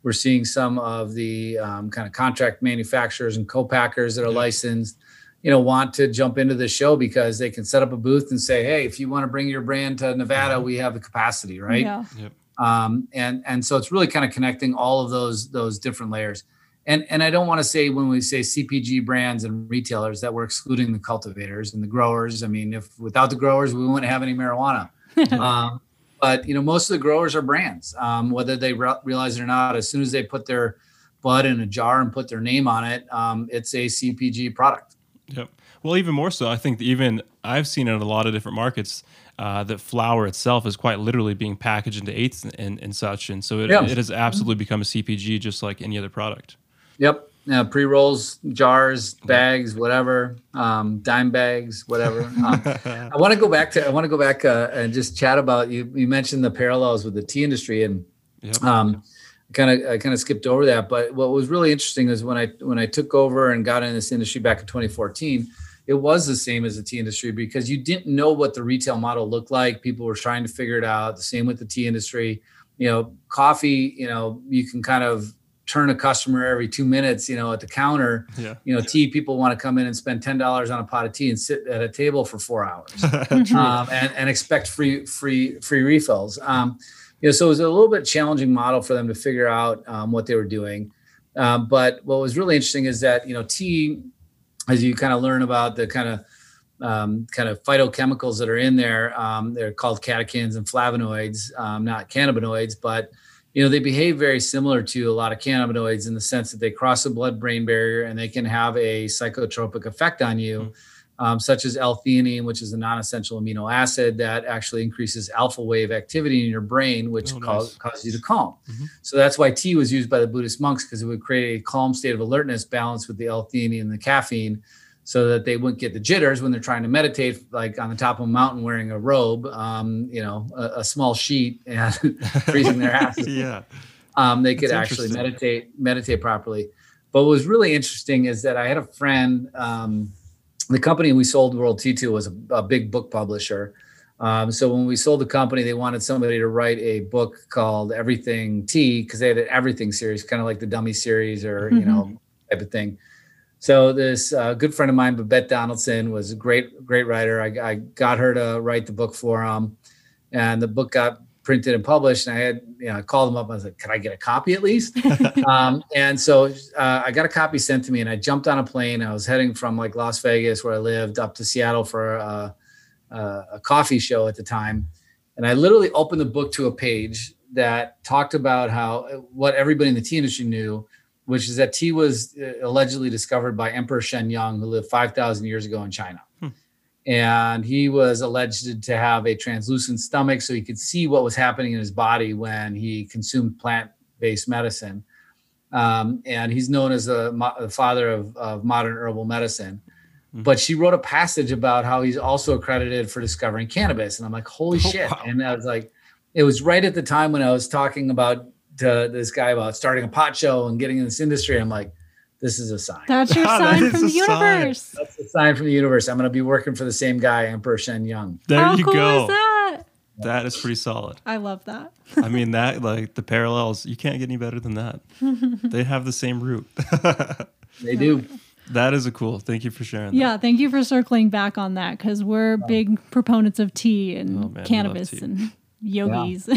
S1: We're seeing some of the um, kind of contract manufacturers and co-packers that are licensed, you know, want to jump into the show because they can set up a booth and say, "Hey, if you want to bring your brand to Nevada, mm-hmm. we have the capacity, right?" Yeah. Yep. Um, and and so it's really kind of connecting all of those those different layers. And and I don't want to say when we say CPG brands and retailers that we're excluding the cultivators and the growers. I mean, if without the growers, we wouldn't have any marijuana. um, but you know, most of the growers are brands, um, whether they re- realize it or not. As soon as they put their bud in a jar and put their name on it, um, it's a CPG product.
S3: Yep. Well, even more so, I think even I've seen in a lot of different markets uh, that flour itself is quite literally being packaged into eighths and, and, and such, and so it, yeah. it has absolutely become a CPG just like any other product.
S1: Yep uh, pre rolls, jars, bags, whatever, um, dime bags, whatever. Um, I want to go back to I want to go back uh, and just chat about you. You mentioned the parallels with the tea industry, and yep. um, kind of I kind of skipped over that. But what was really interesting is when I when I took over and got in this industry back in 2014. It was the same as the tea industry because you didn't know what the retail model looked like. People were trying to figure it out. The same with the tea industry. You know, coffee. You know, you can kind of turn a customer every two minutes, you know, at the counter. Yeah. You know, tea people want to come in and spend ten dollars on a pot of tea and sit at a table for four hours, um, and, and expect free free free refills. Um, you know, so it was a little bit challenging model for them to figure out um, what they were doing. Um, but what was really interesting is that you know, tea, as you kind of learn about the kind of um, kind of phytochemicals that are in there, um, they're called catechins and flavonoids, not cannabinoids, but you know they behave very similar to a lot of cannabinoids in the sense that they cross the blood-brain barrier and they can have a psychotropic effect on you mm-hmm. um, such as l-theanine which is a non-essential amino acid that actually increases alpha wave activity in your brain which oh, cause, nice. causes you to calm mm-hmm. so that's why tea was used by the buddhist monks because it would create a calm state of alertness balanced with the l-theanine and the caffeine so that they wouldn't get the jitters when they're trying to meditate, like on the top of a mountain wearing a robe, um, you know, a, a, small sheet and freezing their asses.
S3: yeah.
S1: Um, they could actually meditate, meditate properly. But what was really interesting is that I had a friend, um, the company we sold World Tea to was a, a big book publisher. Um, so when we sold the company, they wanted somebody to write a book called Everything Tea because they had an Everything series, kind of like the Dummy series or, mm-hmm. you know, type of thing. So this uh, good friend of mine, Babette Donaldson, was a great, great writer. I, I, got her to write the book for him, and the book got printed and published. And I had, you know, I called him up. I was like, "Can I get a copy at least?" um, and so uh, I got a copy sent to me, and I jumped on a plane. I was heading from like Las Vegas, where I lived, up to Seattle for a, a, a coffee show at the time. And I literally opened the book to a page that talked about how what everybody in the tea industry knew which is that tea was uh, allegedly discovered by Emperor Shennong, who lived 5,000 years ago in China. Hmm. And he was alleged to have a translucent stomach so he could see what was happening in his body when he consumed plant based medicine. Um, and he's known as the, the father of, of, modern herbal medicine. Hmm. But she wrote a passage about how he's also accredited for discovering cannabis. And I'm like, holy oh, shit. Wow. And I was like, it was right at the time when I was talking about to this guy about starting a pot show and getting in this industry. I'm like, this is a sign.
S2: That's your ah, sign from the universe.
S1: Sign. That's a sign from the universe. I'm going to be working for the same guy, Emperor Shennong.
S3: There How you cool go. Is that? that is pretty solid.
S2: I love that.
S3: I mean, that like the parallels, you can't get any better than that. they have the same root.
S1: they do.
S3: That is a cool. Thank you for sharing. That.
S2: Yeah, thank you for circling back on that because we're big proponents of tea and oh, man, cannabis tea. and yogis.
S3: Yeah.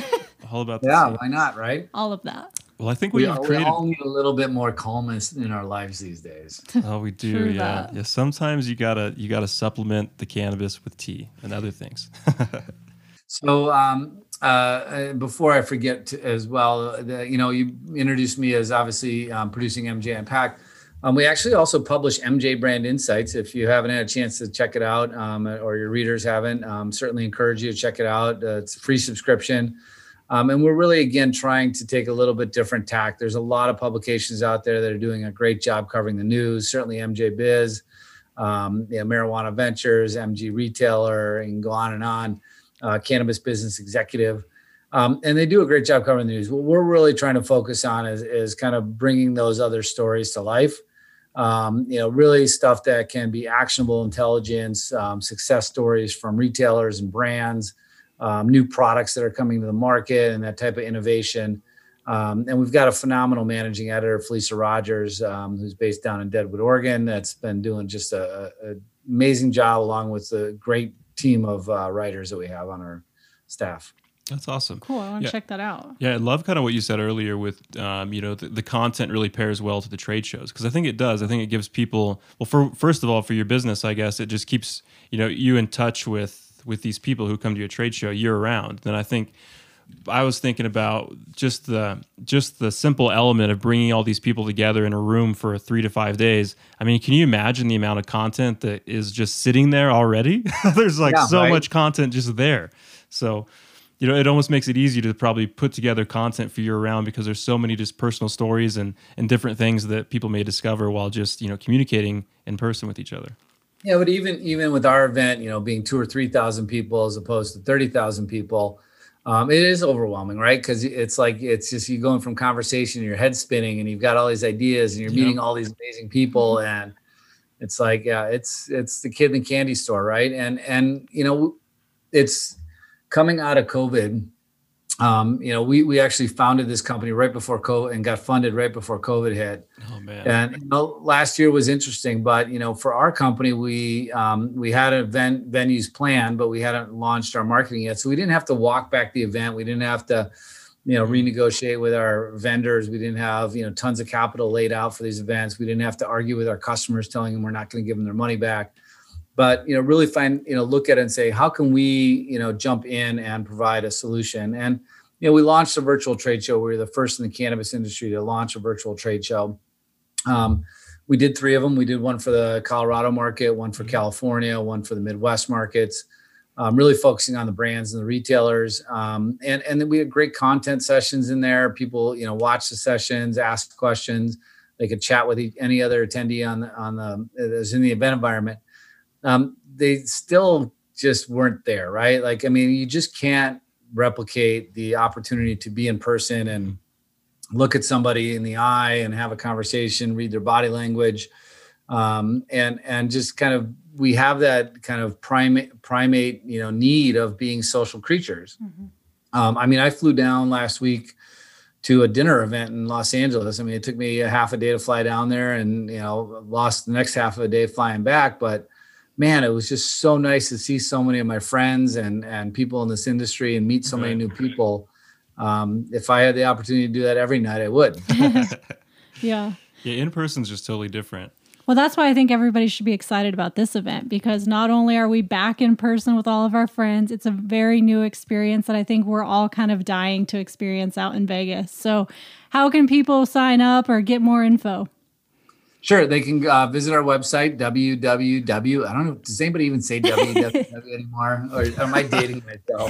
S3: All about
S1: the yeah, why not, right?
S2: All of that.
S3: Well, I think we, we have created.
S1: We all need a little bit more calmness in our lives these days.
S3: Oh, we do. yeah, that. yeah. Sometimes you gotta you gotta supplement the cannabis with tea and other things.
S1: so, um, uh, before I forget to, as well, the, you know, you introduced me as obviously um, producing MJ Unpacked. Um, we actually also publish MJ Brand Insights. If you haven't had a chance to check it out, um, or your readers haven't, um, certainly encourage you to check it out. Uh, it's a free subscription. Um, and we're really, again, trying to take a little bit different tack. There's a lot of publications out there that are doing a great job covering the news. Certainly, MJ Biz, um, Marijuana Ventures, MG Retailer, and go on and on. Uh, Cannabis Business Executive. Um, and they do a great job covering the news. What we're really trying to focus on is, is kind of bringing those other stories to life. Um, you know, really stuff that can be actionable intelligence, um, success stories from retailers and brands, um, new products that are coming to the market, and that type of innovation. Um, and we've got a phenomenal managing editor, Felisa Rogers, um, who's based down in Deadwood, Oregon, that's been doing just a, a amazing job along with the great team of uh, writers that we have on our staff.
S3: That's awesome.
S2: Cool. I want to yeah. check that out.
S3: Yeah, I love kind of what you said earlier with, um, you know, the, the, content really pairs well to the trade shows because I think it does. I think it gives people, well, for first of all, for your business, I guess it just keeps, you know, you in touch with with these people who come to your trade show year round. Then I think I was thinking about just the just the simple element of bringing all these people together in a room for three to five days. I mean, can you imagine the amount of content that is just sitting there already? There's like yeah, so right? much content just there. So you know, it almost makes it easy to probably put together content for year round because there's so many just personal stories and and different things that people may discover while just you know communicating in person with each other.
S1: Yeah, but even even with our event, you know, being two or three thousand people as opposed to thirty thousand people, um, it is overwhelming, right? Because it's like it's just you going from conversation, your head spinning, and you've got all these ideas, and you're meeting all these amazing people, mm-hmm. and it's like yeah, it's it's the kid in the candy store, right? And and you know, it's coming out of COVID, um, you know, we we actually founded this company right before COVID and got funded right before COVID hit. Oh man! And you know, last year was interesting, but you know, for our company, we um, we had an event venues planned, but we hadn't launched our marketing yet, so we didn't have to walk back the event. We didn't have to, you know, renegotiate with our vendors. We didn't have you know tons of capital laid out for these events. We didn't have to argue with our customers, telling them we're not going to give them their money back but you know really find you know look at it and say how can we you know jump in and provide a solution? And you know we launched a virtual trade show. We were the first in the cannabis industry to launch a virtual trade show. Um, we did three of them. We did one for the colorado market one for california one for the midwest markets um, really focusing on the brands and the retailers. Um, and and then we had great content sessions in there. People you know watch the sessions ask questions. They could chat with any other attendee on the on the as in the event environment um, they still just weren't there, right? Like, I mean, you just can't replicate the opportunity to be in person and look at somebody in the eye and have a conversation, read their body language, um, and and just kind of we have that kind of primate primate you know need of being social creatures. Mm-hmm. Um, I mean, I flew down last week to a dinner event in Los Angeles. I mean, it took me a half a day to fly down there, and you know, lost the next half of a day flying back, but man, it was just so nice to see so many of my friends and and people in this industry and meet so many new people. Um, if I had the opportunity to do that every night, I would.
S2: yeah.
S3: Yeah, in person is just totally different.
S2: Well, that's why I think everybody should be excited about this event because not only are we back in person with all of our friends, it's a very new experience that I think we're all kind of dying to experience out in Vegas. So, how can people sign up or get more info?
S1: Sure, they can uh, visit our website www. I don't know. Does anybody even say www anymore, or am I dating myself?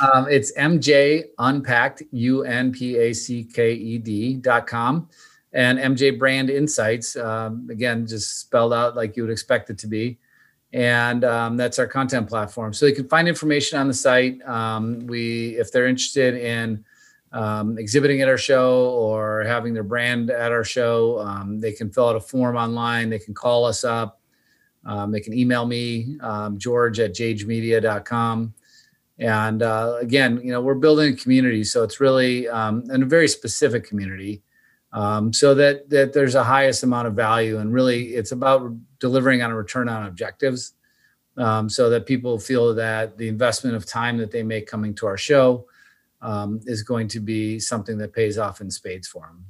S1: Um, it's MJ Unpacked U N P A C K E D dot com, and MJ Brand Insights. Um, again, just spelled out like you would expect it to be, and um, that's our content platform. So they can find information on the site. Um, we, if they're interested in um, exhibiting at our show or having their brand at our show, um, they can fill out a form online. They can call us up. Um, they can email me, um, George at jagemedia.com. And uh, again, you know, we're building a community, so it's really um, and a very specific community, um, so that that there's a highest amount of value, and really, it's about delivering on a return on objectives, so that people feel that the investment of time that they make coming to our show um, is going to be something that pays off in spades for them.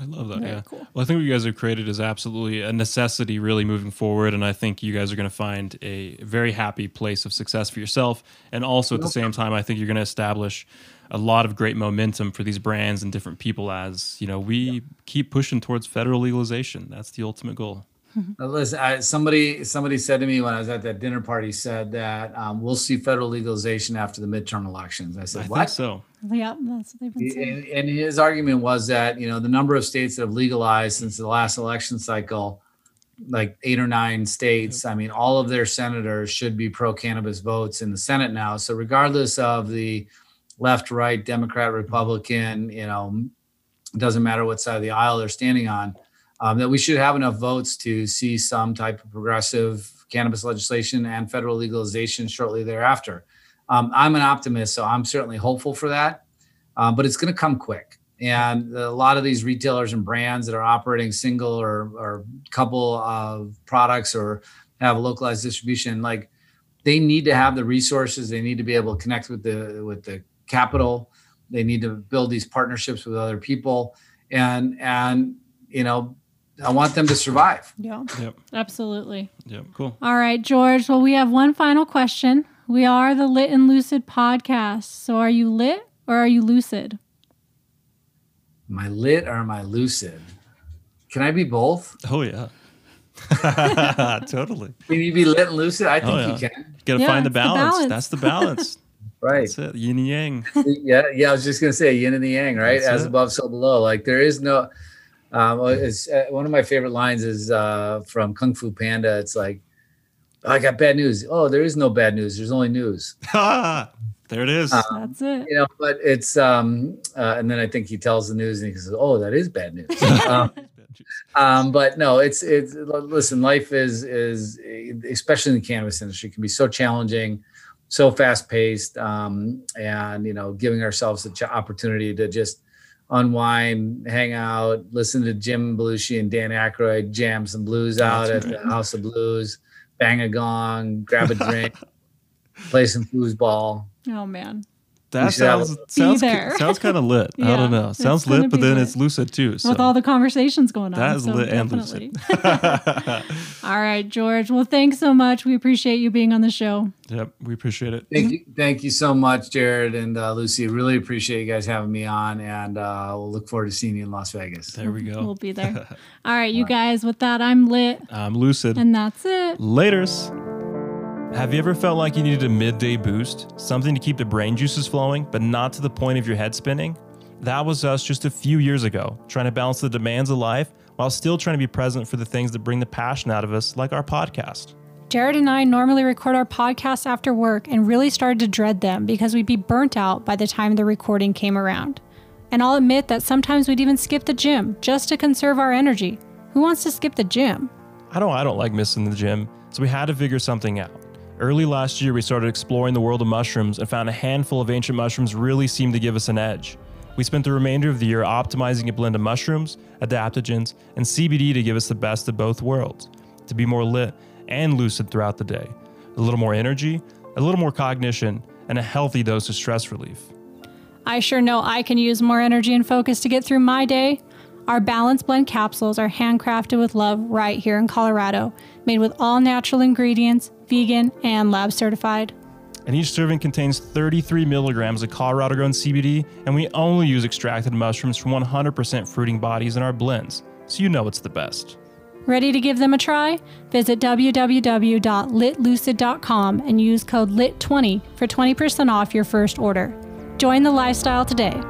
S3: I love that. Very yeah. Cool. Well, I think what you guys have created is absolutely a necessity really moving forward. And I think you guys are going to find a very happy place of success for yourself. And also at the same time, I think you're going to establish a lot of great momentum for these brands and different people as, you know, we yeah. keep pushing towards federal legalization. That's the ultimate goal.
S1: Listen, I, somebody somebody said to me when I was at that dinner party said that um, we'll see federal legalization after the midterm elections. I said,
S3: I
S1: "What?"
S3: so
S2: Yeah, that's what they've been saying.
S1: And, and his argument was that you know the number of states that have legalized since the last election cycle, like eight or nine states. I mean, all of their senators should be pro cannabis votes in the Senate now. So regardless of the left, right, Democrat, Republican, you know, it doesn't matter what side of the aisle they're standing on. Um, that we should have enough votes to see some type of progressive cannabis legislation and federal legalization shortly thereafter. Um, I'm an optimist, so I'm certainly hopeful for that, um, but it's going to come quick. And a lot of these retailers and brands that are operating single or, or couple of products or have a localized distribution, like they need to have the resources. They need to be able to connect with the with the capital. They need to build these partnerships with other people, and and you know I want them to survive.
S2: Yeah,
S3: Yep.
S2: absolutely.
S3: Yep. Cool.
S2: All right, George. Well, we have one final question. We are the Lit and Lucid podcast. So are you lit or are you lucid?
S1: Am I lit or am I lucid? Can I be both?
S3: Oh yeah. totally.
S1: Can you be lit and lucid? I think
S3: Oh, yeah.
S1: you can.
S3: Got to
S2: Yeah,
S3: find the
S2: it's the
S3: balance.
S2: balance.
S3: That's the balance.
S1: Right.
S3: That's it. Yin and yang.
S1: yeah, yeah. I was just gonna say yin and the yang, right?
S3: That's
S1: As
S3: it.
S1: above, so below. Like there is no. Um, it's uh, one of my favorite lines is uh, from Kung Fu Panda. It's like, I got bad news. Oh, there is no bad news. There's only news.
S3: there it is.
S1: Uh,
S2: That's it.
S1: You know, but it's um, uh, and then I think he tells the news and he says, "Oh, that is bad news." um, um, but no, it's it's listen. Life is is especially in the cannabis industry can be so challenging, so fast paced, um, and you know, giving ourselves the ch- opportunity to just unwind, hang out, listen to Jim Belushi and Dan Aykroyd jam some blues out
S3: That's
S1: at
S3: right.
S1: the House of Blues, bang a gong, grab a drink, play some foosball.
S2: Oh man.
S3: That
S1: should have
S3: sounds sounds
S2: there.
S3: sounds kind of lit. I don't know. Sounds lit, but then
S2: lit.
S3: it's lucid too. So
S2: With all the conversations going on.
S3: that is
S2: so
S3: lit and lucid.
S2: All right, George. Well, thanks so much. We appreciate you being on the show.
S3: yep, we appreciate it.
S1: Thank you, thank you so much, Jared and uh, Lucy. Really appreciate you guys having me on, and uh, we'll look forward to seeing you in Las Vegas.
S3: There we go.
S2: We'll be there. All right, you guys. With that, I'm lit,
S3: I'm lucid.
S2: and that's it.
S3: Laters. Have you ever felt like you needed a midday boost? Something to keep the brain juices flowing, but not to the point of your head spinning? That was us just a few years ago, trying to balance the demands of life while still trying to be present for the things that bring the passion out of us, like our podcast.
S2: Jared and I normally record our podcasts after work and really started to dread them because we'd be burnt out by the time the recording came around. And I'll admit that sometimes we'd even skip the gym just to conserve our energy. Who wants to skip the gym?
S3: I don't I don't like missing the gym, so we had to figure something out. Early last year, we started exploring the world of mushrooms and found a handful of ancient mushrooms really seemed to give us an edge. We spent the remainder of the year optimizing a blend of mushrooms, adaptogens, and CBD to give us the best of both worlds, to be more lit and lucid throughout the day. A little more energy, a little more cognition, and a healthy dose of stress relief.
S2: I sure know I can use more energy and focus to get through my day. Our Balance Blend capsules are handcrafted with love right here in Colorado, made with all natural ingredients, vegan, and lab certified.
S3: And each serving contains 33 milligrams of Colorado grown CBD, and we only use extracted mushrooms from 100% fruiting bodies in our blends, so you know it's the best.
S2: Ready to give them a try? Visit www.litlucid.com and use code LIT20 for 20% off your first order. Join the lifestyle today.